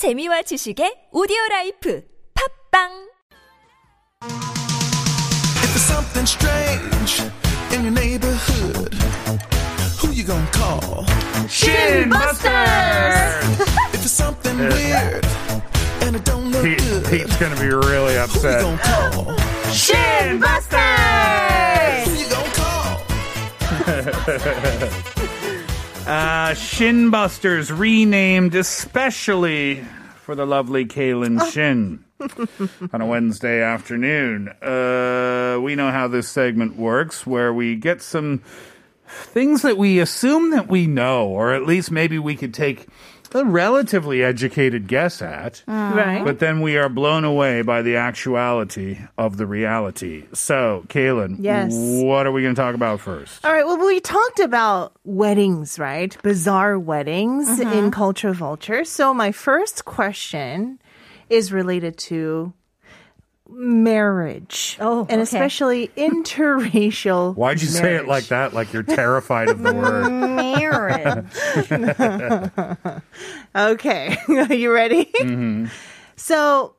재미와 지식의 오디오 라이프 팝빵 If there's something strange in your neighborhood, who you gonna call? If it's something weird and it don't look Pete, good, Pete's gonna be really who you upset. gonna call? Who you gonna call? Uh, Shinbusters renamed especially for the lovely Kaylin Shin on a Wednesday afternoon. Uh, we know how this segment works, where we get some things that we assume that we know, or at least maybe we could take a relatively educated guess at. Right. But then we are blown away by the actuality of the reality. So, Kaylin, Yes. what are we going to talk about first? All right. Well, we talked about weddings, right? Bizarre weddings mm-hmm. in Culture Vulture. So my first question is related to marriage. Oh, and okay. especially interracial. Why'd you say it like that? Like you're terrified of the word. Marriage. Okay. Are you ready? Mm-hmm. So,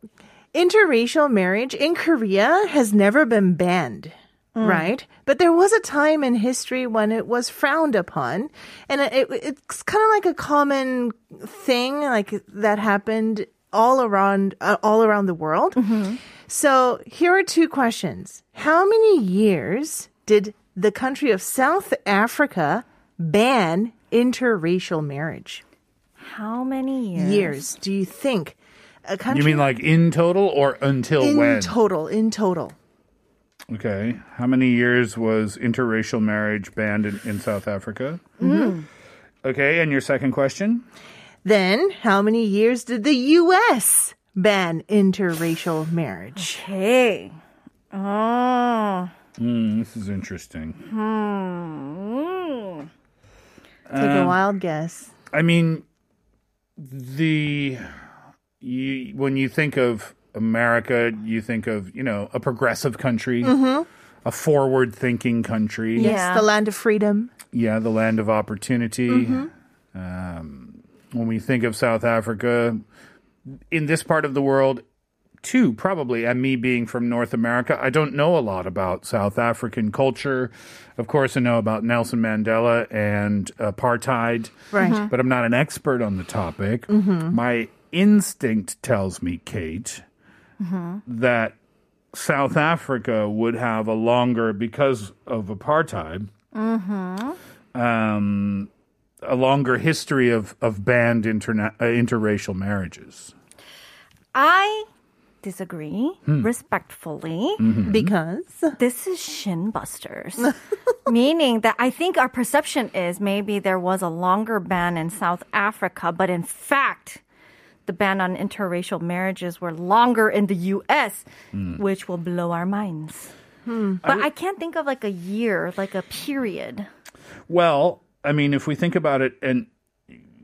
interracial marriage in Korea has never been banned. Mm. Right? But there was a time in history when it was frowned upon. And it, it's kind of like a common thing, like that happened all around, uh, all around the world. So here are two questions. How many years did the country of South Africa ban interracial marriage? How many years? years do you think a country You mean like in total or until in when? In total in total okay. How many years was interracial marriage banned in, in South Africa? Mm-hmm. Okay, and your second question? Then how many years did the US ban interracial marriage Okay. Oh. Hmm, this is interesting. Mm. take a wild guess I mean, the you, when you think of America, you think of you know a progressive country, a forward-thinking country. yes Yeah. the land of freedom Yeah, the land of opportunity. Um, when we think of South Africa, in this part of the world, too, probably, and me being from North America, I don't know a lot about South African culture. Of course, I know about Nelson Mandela and apartheid, Right. Mm-hmm. but I'm not an expert on the topic. Mm-hmm. My instinct tells me, Kate, mm-hmm. that South Africa would have a longer, because of apartheid, um, a longer history of, of banned interna- uh, interracial marriages. I disagree hmm. respectfully. Mm-hmm. because This is shin busters. Meaning that I think our perception is maybe there was a longer ban in South Africa, but in fact, the ban on interracial marriages were longer in the US, hmm. which will blow our minds. Hmm. But I can't think of like a year, like a period. Well, I mean, if we think about it, and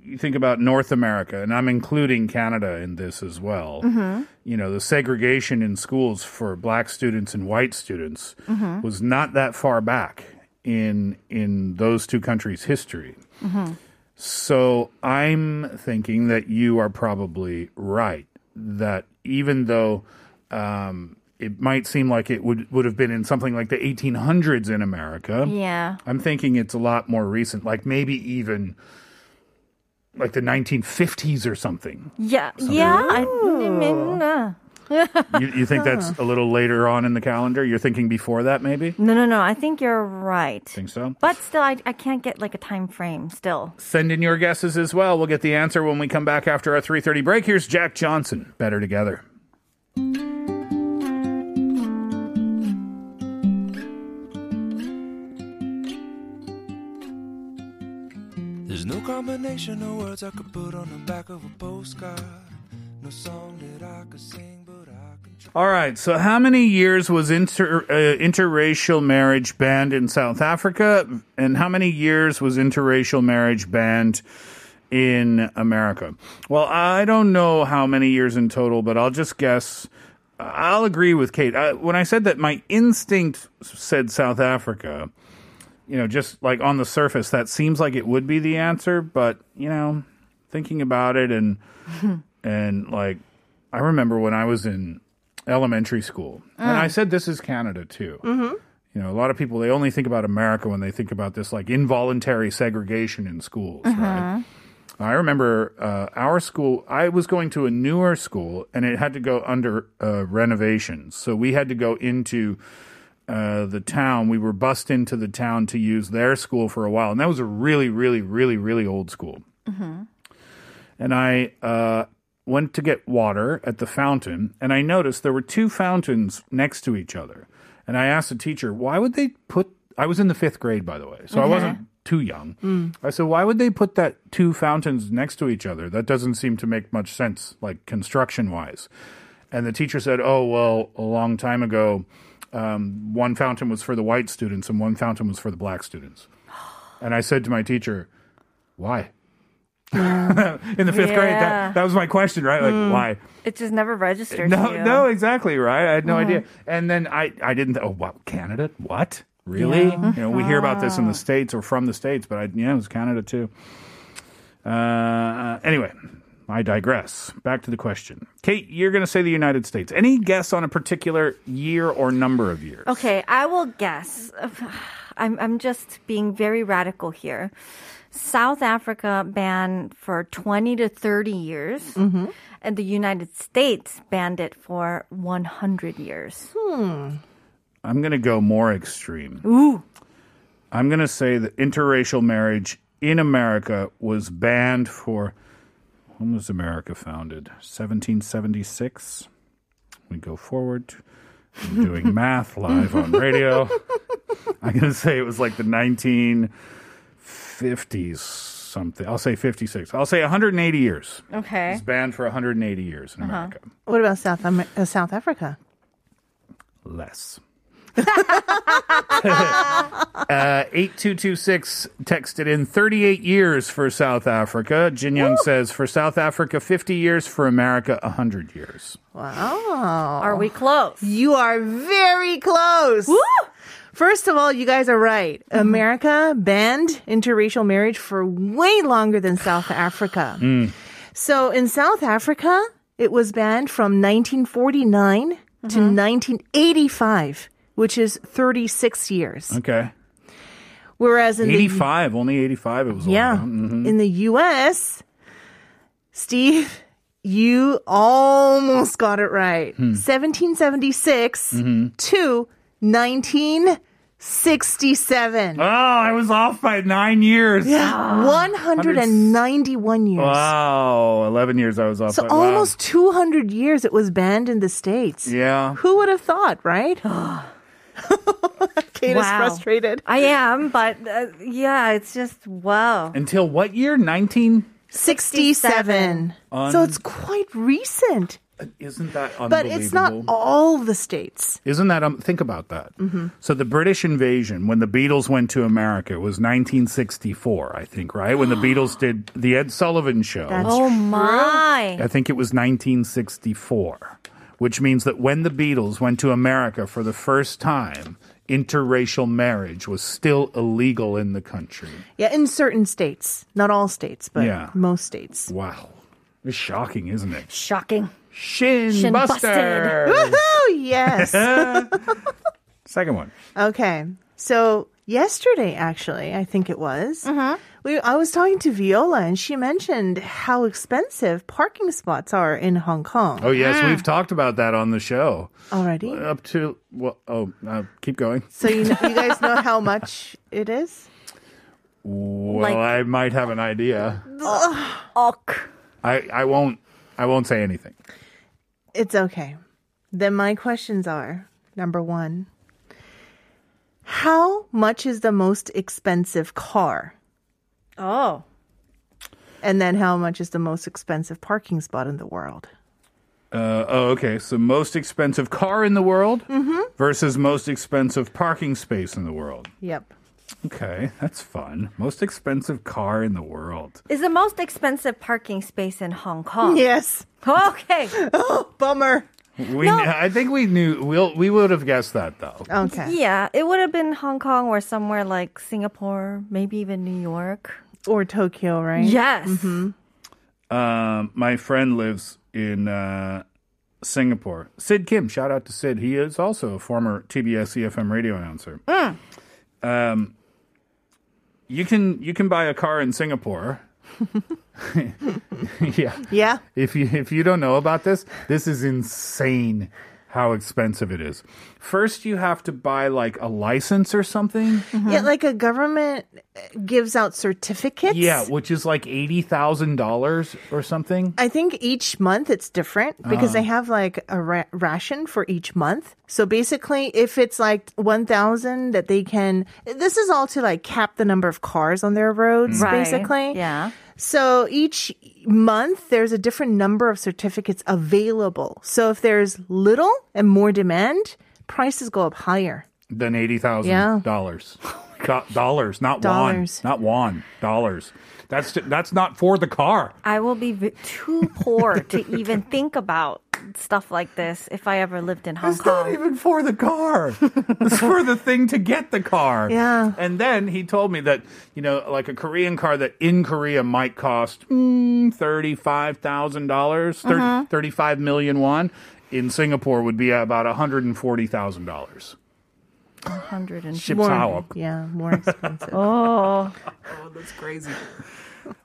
you think about North America, and I'm including Canada in this as well, mm-hmm. you know, the segregation in schools for black students and white students mm-hmm. was not that far back in in those two countries' history. Mm-hmm. So I'm thinking that you are probably right. That even though um, it might seem like it would would have been in something like the 1800s in America, Yeah. I'm thinking it's a lot more recent, like maybe even like the 1950s or something. Yeah. Yeah. I mean, uh, You, you think that's a little later on in the calendar? You're thinking before that, maybe? no, no, no. I think you're right. Think so? But still, I, I can't get like a time frame still. Send in your guesses as well. We'll get the answer when we come back after our 3:30 break. Here's Jack Johnson. Better together. There's no combination of words I could put on the back of a postcard. No song that I could sing, but I can. All right. So, how many years was inter, uh, interracial marriage banned in South Africa, and how many years was interracial marriage banned in America? Well, I don't know how many years in total, but I'll just guess. I'll agree with Kate. I, when I said that, my instinct said South Africa. You know, just like on the surface, that seems like it would be the answer, but you know, thinking about it and and like I remember when I was in elementary school, and I said this is Canada too. Mm-hmm. You know, a lot of people they only think about America when they think about this like involuntary segregation in schools, right? I remember uh, our school. I was going to a newer school, and it had to go under uh, renovations. So we had to go into uh, the town. We were bussed into the town to use their school for a while, and that was a really, really, really, really old school. And I uh, went to get water at the fountain, and I noticed there were two fountains next to each other. And I asked the teacher, why would they put? I was in the fifth grade, by the way, so I wasn't too young. I said, why would they put that two fountains next to each other? That doesn't seem to make much sense, like construction wise. And the teacher said, oh, well, a long time ago, um, one fountain was for the white students and one fountain was for the black students. And I said to my teacher, why? in the fifth grade, that, that was my question, right? Like, why? It just never registered. No, no, exactly right. I had no idea. And then I, I didn't. th- Oh, what Canada? What? Really? You know, we hear about this in the states or from the states, but I, yeah, it was Canada too. Uh, anyway, I digress. Back to the question. Kate, you're going to say the United States. Any guess on a particular year or number of years? Okay, I will guess. I'm I'm just being very radical here. South Africa banned for 20 to 30 years, mm-hmm. and the United States banned it for 100 years. Hmm. I'm going to go more extreme. Ooh. I'm going to say that interracial marriage in America was banned for when was America founded? 1776. We go forward. I'm doing math live on radio. I'm going to say it was like the 1950s something. I'll say 56. I'll say 180 years. Okay. It's banned for 180 years in America. What about South Amer- uh, South Africa? less. Uh, 8226 texted in 38 years for South Africa. Jin Young says for South Africa 50 years, for America 100 years. Wow. Are we close? You are very close. First of all, you guys are right. America banned interracial marriage for way longer than South Africa. So in South Africa, it was banned from 1949 to 1985, which is 36 years. Okay. Whereas in the 85, only 85 it was yeah. Mhm. in the U.S., Steve, you almost got it right. Hmm. 1776 mm-hmm. to 1967. Oh, I was off by nine years. Yeah, ah, 191 years. Wow. 11 years I was off So by. wow. almost 200 years it was banned in the States. Yeah. Who would have thought, right? Kate is frustrated. I am, but uh, yeah, it's just wow. Until what year? 1967. 67. so it's quite recent. Isn't that unbelievable? But it's not all the states. Isn't that um, think about that? So the British invasion when the Beatles went to America was 1964, I think, right? When the Beatles did the Ed Sullivan show. That's Oh my. I think it was 1964, which means that when the Beatles went to America for the first time, interracial marriage was still illegal in the country. Yeah, in certain states. Not all states, but Yeah. most states. Wow. It's shocking, isn't it? Shocking. Shin, Shin Buster. Oh, yes. Second one. okay. So yesterday, actually, I think it was, mm-hmm. We, I was talking to Viola and she mentioned how expensive parking spots are in Hong Kong Oh yes, we've talked about that on the show. already. Up to well, oh, uh, keep going. So you, know, you guys know how much it is? Well, Like- I might have an idea. Ok. I, I won't I won't say anything. It's okay. Then my questions are number one, how much is the most expensive car? Oh. And then how much is the most expensive parking spot in the world? Uh, oh, okay. So most expensive car in the world versus most expensive parking space in the world. Yep. Okay, that's fun. Most expensive car in the world. Is the most expensive parking space in Hong Kong? Yes. Okay. Oh, bummer. We I think we knew we'll we would have guessed that though. Okay. Yeah, it would have been Hong Kong or somewhere like Singapore, maybe even New York. Or Tokyo, right? Yes. Um, my friend lives in uh, Singapore. Sid Kim, shout out to Sid. He is also a former TBS EFM radio announcer. Um, you can you can buy a car in Singapore. yeah. Yeah. If you if you don't know about this, this is insane how expensive it is. First you have to buy like a license or something. Mm-hmm. Yeah, like a government gives out certificates. Yeah, which is like $80,000 or something. I think each month it's different because they uh. have like a ra- ration for each month. So basically, if it's like 1,000 that they can, this is all to like cap the number of cars on their roads, mm. Right. basically. Yeah. So each month there's a different number of certificates available. So if there's little and more demand, prices go up higher. Than 80,000. Yeah. Dollars. Do- dollars, not Dollars. won. Not won. Dollars. That's that's not for the car. I will be v- too poor to even think about stuff like this if I ever lived in Hong It's not Kong. even for the car. it's for the thing to get the car. Yeah. And then he told me that, you know, like a Korean car that in Korea might cost mm, $35,000, dollars Uh-huh. 35 million won. In Singapore would be about $140,000. 100 and Shipsawa. Yeah, more expensive. Oh, That's crazy.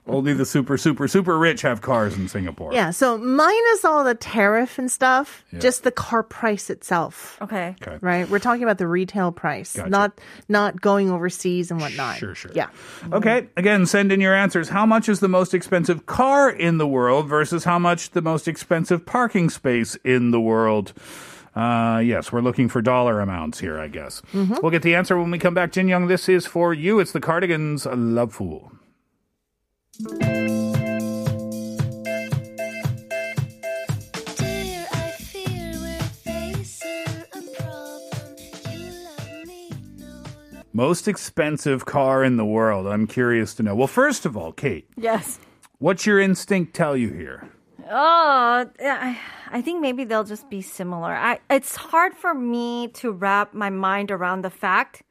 Only the super, super, super rich have cars in Singapore. Yeah, so minus all the tariff and stuff, Yeah. just the car price itself. okay. Okay. Right? We're talking about the retail price, Gotcha. not not going overseas and whatnot. Sure, sure. Yeah. Okay, again, send in your answers. How much is the most expensive car in the world versus how much the most expensive parking space in the world? Uh, yes, we're looking for dollar amounts here, I guess. We'll get the answer when we come back. Jin Young, this is for you. It's the Cardigans Love Fool. Most expensive car in the world. I'm curious to know. Well, first of all, Kate, Yes. what's your instinct tell you here? Oh, I, I think maybe they'll just be similar. I, it's hard for me to wrap my mind around the fact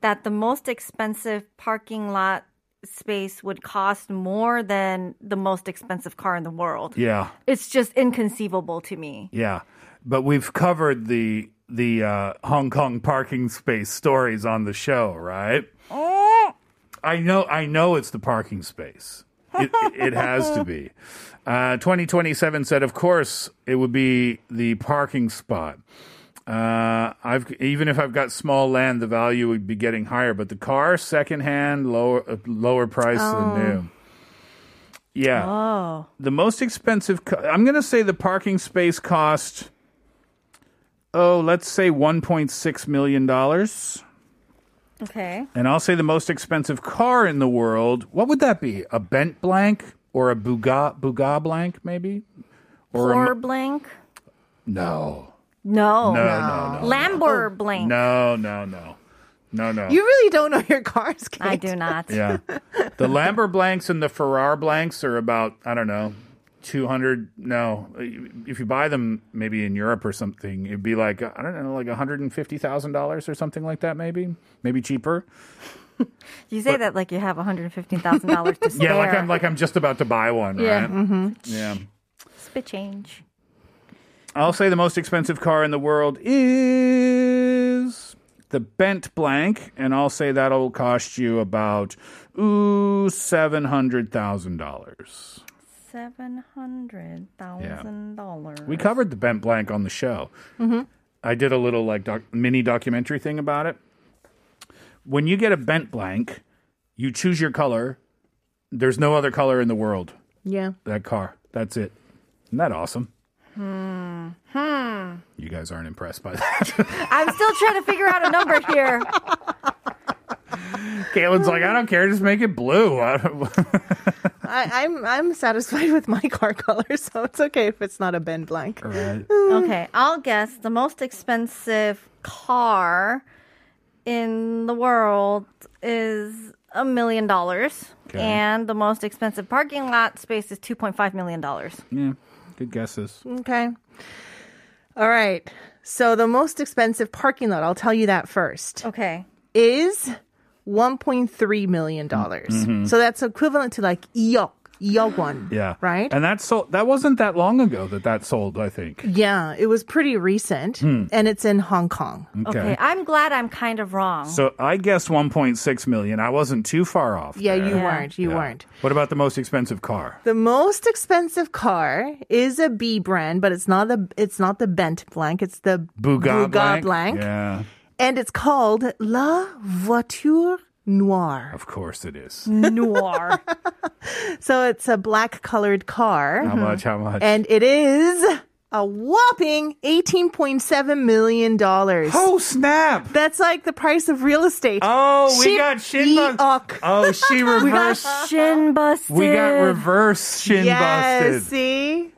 that the most expensive parking lot space would cost more than the most expensive car in the world. Yeah. It's just inconceivable to me. Yeah, but we've covered the the uh, Hong Kong parking space stories on the show, right? I know, I know, it's the parking space. It, it has to be. Uh, 2027 said, of course, it would be the parking spot. Uh, I've even if I've got small land, the value would be getting higher. But the car, secondhand, lower uh, lower price than new. Yeah. Oh. The most expensive, co- I'm going to say the parking space cost, oh, let's say $1.6 million. Okay. And I'll say the most expensive car in the world, what would that be? A Bent Blank or a Bugatti, Bugatti Blank, maybe? Or Or a, blank? no. No. No, no, no. Lambor oh, blank. No, no, no. No, no. You really don't know your cars, Kate. I do not. yeah. The Lambert blanks and the Ferrar blanks are about, I don't know, 200. No. If you buy them maybe in Europe or something, it'd be like, I don't know, like $150,000 or something like that, maybe. Maybe cheaper. You say that like you have $115,000 to spare. Yeah, like I'm like I'm just about to buy one, Yeah. right? Mm-hmm. Yeah. Spit change. I'll say the most expensive car in the world is the Bent Blank, and I'll say that'll cost you about ooh seven hundred thousand dollars. Seven hundred thousand dollars. We covered the Bent Blank on the show. I did a little like doc- mini documentary thing about it. When you get a Bent Blank, you choose your color. There's no other color in the world. Yeah. That car. That's it. Isn't that awesome? Hmm. Hmm. You guys aren't impressed by that. I'm still trying to figure out a number here. Caitlin's like, I don't care, just make it blue. I don't- I, I'm I'm satisfied with my car color, so it's okay if it's not a Ben Blank. right. Okay, I'll guess the most expensive car in the world is a million dollars. And the most expensive parking lot space is $2.5 million. Yeah, good guesses. Okay. All right. So the most expensive parking lot, I'll tell you that first, Okay. is $1.3 million. Mm-hmm. So that's equivalent to like 2억. Yeowon. Yeah. Right? And that sold. That wasn't that long ago that that sold. I think. yeah, it was pretty recent hmm. and it's in Hong Kong. Okay. I'm glad I'm kind of wrong. So I guessed 1.6 million. I wasn't too far off. Yeah, there. you weren't. You Yeah. weren't. What about the most expensive car? The most expensive car is a B brand, but it's not the it's not the Bent blank. It's the Bugatti blank. Blanc. Blanc. Yeah, and it's called La Voiture Noire. of course it is. Noir. So it's a black colored car, How much? How much? and it is a whopping eighteen point seven million dollars. oh snap! That's like the price of real estate. Oh, we Ship got shin bust. Oh, she reversed. Shin busted. we got reverse shin yes, busted. see,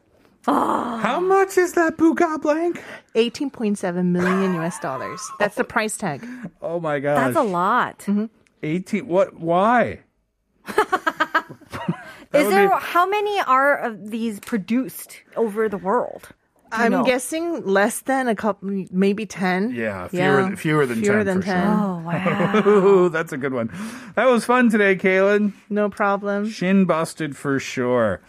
Oh. How much is that Bugatti blank? eighteen point seven million U.S. dollars. That's the price tag. Oh my god. That's a lot. Mm-hmm. 18 what why? Is there be- how many are of these produced over the world? I'm know? guessing less than a couple, maybe ten. Yeah, fewer, fewer than fewer 10 than for ten. sure. Oh wow. Ooh, that's a good one. That was fun today, Kaylin. No problem. Shin busted for sure.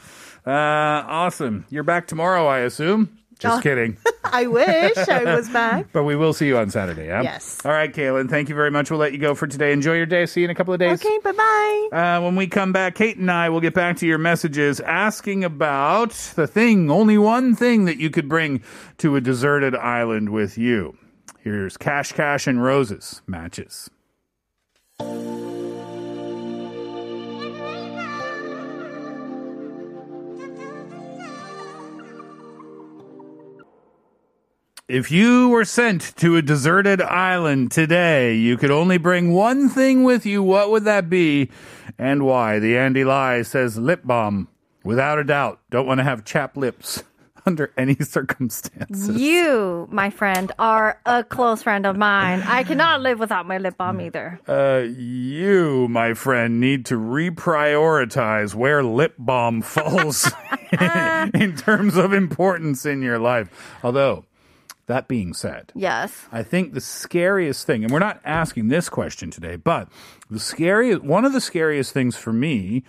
Uh, awesome. You're back tomorrow, I assume. Just Oh. kidding. I wish I was back. But we will see you on Saturday, yeah? Yes. All right, Kaylin. Thank you very much. We'll let you go for today. Enjoy your day. See you in a couple of days. Okay, bye bye. Uh, when we come back, Kate and I will get back to your messages asking about the thing, only one thing that you could bring to a deserted island with you. Here's Cash Cash and Roses matches. If you were sent to a deserted island today, you could only bring one thing with you. What would that be and why? The Andy Lie says lip balm. Without a doubt. Don't want to have chapped lips under any circumstances. You, my friend, are a close friend of mine. I cannot live without my lip balm either. Uh, you, my friend, need to reprioritize where lip balm falls in terms of importance in your life. Although, that being said, Yes. I think the scariest thing, and we're not asking this question today, but the scariest, one of the scariest things for me,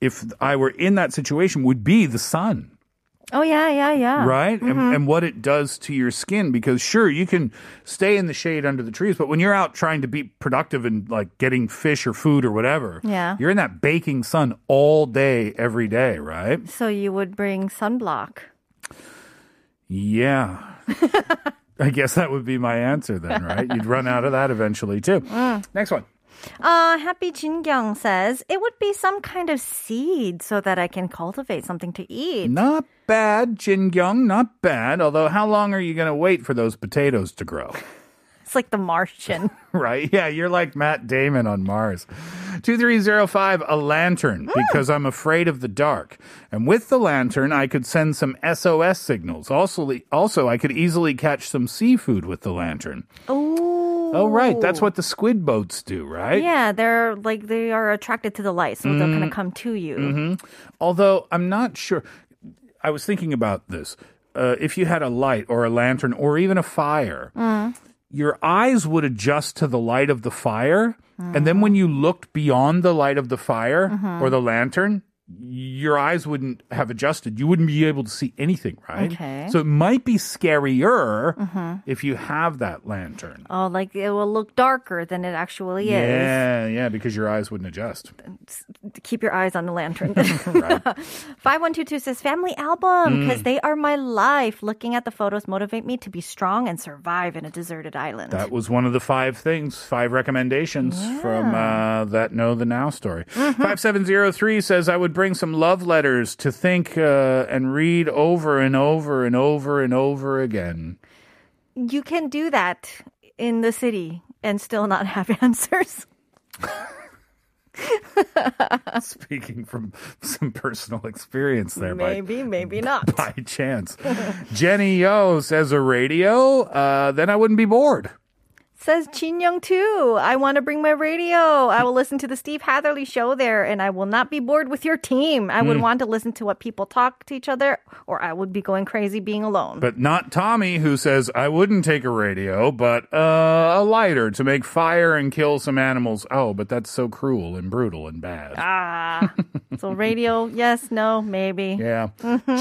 if I were in that situation, would be the sun, Oh yeah, yeah, yeah. right? And, mm-hmm. and what it does to your skin. Because sure, you can stay in the shade under the trees, but when you're out trying to be productive and like getting fish or food or whatever, Yeah. you're in that baking sun all day, every day, right? So you would bring sunblock. Yeah. I guess that would be my answer then, right? You'd run out of that eventually too. Next one. Uh, Happy Jingyung says it would be some kind of seed so that I can cultivate something to eat. Not bad, Jin Gyung, not bad. Although, how long are you going to wait for those potatoes to grow? It's like the Martian. right? Yeah, you're like Matt Damon on Mars. 2305, a lantern, hmm. because I'm afraid of the dark. And with the lantern, I could send some SOS signals. Also, also I could easily catch some seafood with the lantern. Oh. Oh, right. That's what the squid boats do, right? Yeah, they're like they are attracted to the light, so they're gonna mm. come to you. Mm-hmm. Although I'm not sure. I was thinking about this. Uh, if you had a light or a lantern or even a fire, mm. Your eyes would adjust to the light of the fire. And then when you looked beyond the light of the fire or the lantern, your eyes wouldn't have adjusted. You wouldn't be able to see anything, right? Okay. So it might be scarier if you have that lantern. Oh, like it will look darker than it actually is. Yeah, yeah, because your eyes wouldn't adjust. Keep your eyes on the lantern. 5122 says family album because they are my life. Looking at the photos motivate me to be strong and survive in a deserted island. That was one of the five things, five recommendations from uh, that Know the Now story. 5703 says, I would bring some love letters to think uh, and read over and over and over and over again. you can do that in the city and still not have answers. Speaking from some personal experience there by, Maybe, maybe not. by chance. Jenny Yo says, a radio, uh, then I wouldn't be bored. Says Chin Young too. I want to bring my radio. I will listen to the Steve Hatherley show there, and I will not be bored with your team. I would want to listen to what people talk to each other, or I would be going crazy being alone. But not Tommy, who says, I wouldn't take a radio, but uh, a lighter to make fire and kill some animals. Oh, but that's so cruel and brutal and bad. ah, so radio, yes, no, maybe. Yeah.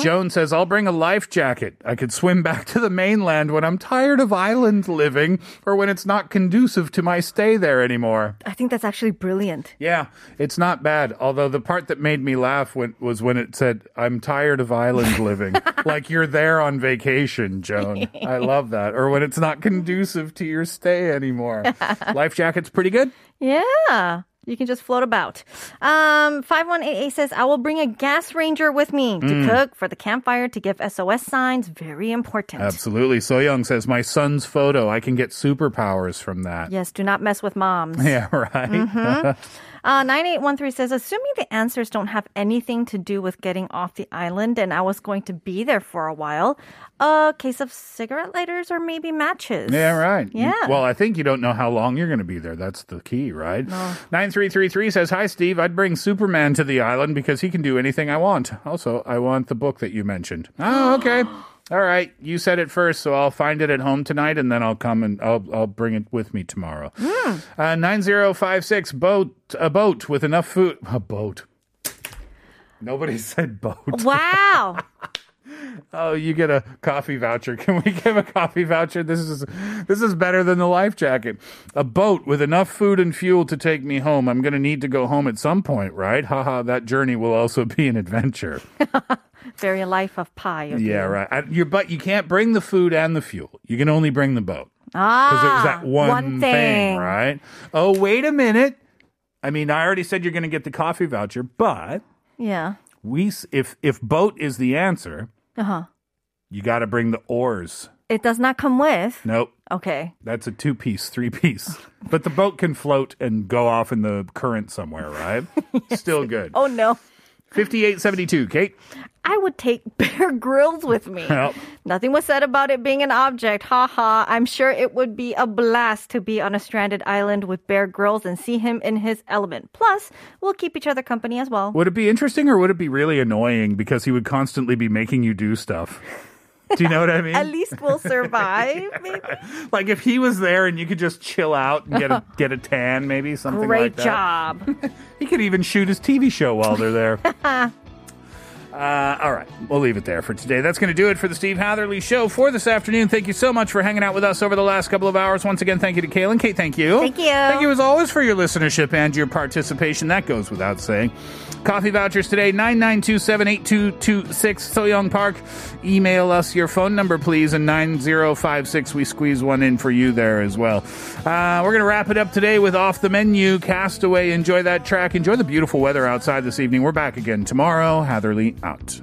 Joan says, I'll bring a life jacket. I could swim back to the mainland when I'm tired of island living or when it's not conducive to my stay there anymore. I think that's actually brilliant. Yeah, it's not bad. Although the part that made me laugh when, was when it said, I'm tired of island living. like you're there on vacation, Joan. I love that. Or when it's not conducive to your stay anymore. life jacket's pretty good. Yeah. You can just float about. Um, 5188 says, I will bring a gas ranger with me to Mm. cook for the campfire to give SOS signs. Very important. Absolutely. So Young says, My son's photo, I can get superpowers from that. Yes, do not mess with moms. Yeah, right. Uh, 9813 says, assuming the answers don't have anything to do with getting off the island and I was going to be there for a while, a case of cigarette lighters or maybe matches. Yeah, right. Yeah. Well, I think you don't know how long you're going to be there. That's the key, right? 9333 says, Hi, Steve. I'd bring Superman to the island because he can do anything I want. Also, I want the book that you mentioned. Oh, okay. All right. You said it first, so I'll find it at home tonight and then I'll come and I'll, I'll bring it with me tomorrow. Uh, 9056, boat, a boat with enough food. A boat. Nobody said boat. Wow. Oh, you get a coffee voucher. Can we give a coffee voucher? This is this is better than the life jacket. A boat with enough food and fuel to take me home. I'm going to need to go home at some point, right? Haha, that journey will also be an adventure. Very life of Pi. of yeah, right. I, you're, but you can't bring the food and the fuel. You can only bring the boat. Ah, Because it was that one, thing. thing, right? Oh, wait a minute. I mean, I already said you're going to get the coffee voucher, but Yeah. we if if boat is the answer, Uh huh. you got to bring the oars. It does not come with. Nope. Okay. That's a two piece, three piece. But the boat can float and go off in the current somewhere, right? Still good. Oh no. 5872, Kate. I would take Bear Grylls with me. Well. Nothing was said about it being an object. Ha ha. I'm sure it would be a blast to be on a stranded island with Bear Grylls and see him in his element. Plus, we'll keep each other company as well. Would it be interesting or would it be really annoying because he would constantly be making you do stuff? Do you know what I mean? At least we'll survive. maybe. like if he was there and you could just chill out and get a get a tan, maybe something Great like that. Great job. He could even shoot his TV show while they're there. Uh, all right, we'll leave it there for today. That's going to do it for the Steve Hatherley Show for this afternoon. Thank you so much for hanging out with us over the last couple of hours. Once again, thank you to Kaylin. Kate, thank you. Thank you. Thank you as always for your listenership and your participation. That goes without saying. Coffee vouchers today, 992782226 Soyoung Park. Email us your phone number, please, and 9056. We squeeze one in for you there as well. Uh, we're going to wrap it up today with Off the Menu, Castaway. Enjoy that track. Enjoy the beautiful weather outside this evening. We're back again tomorrow. Hatherley out.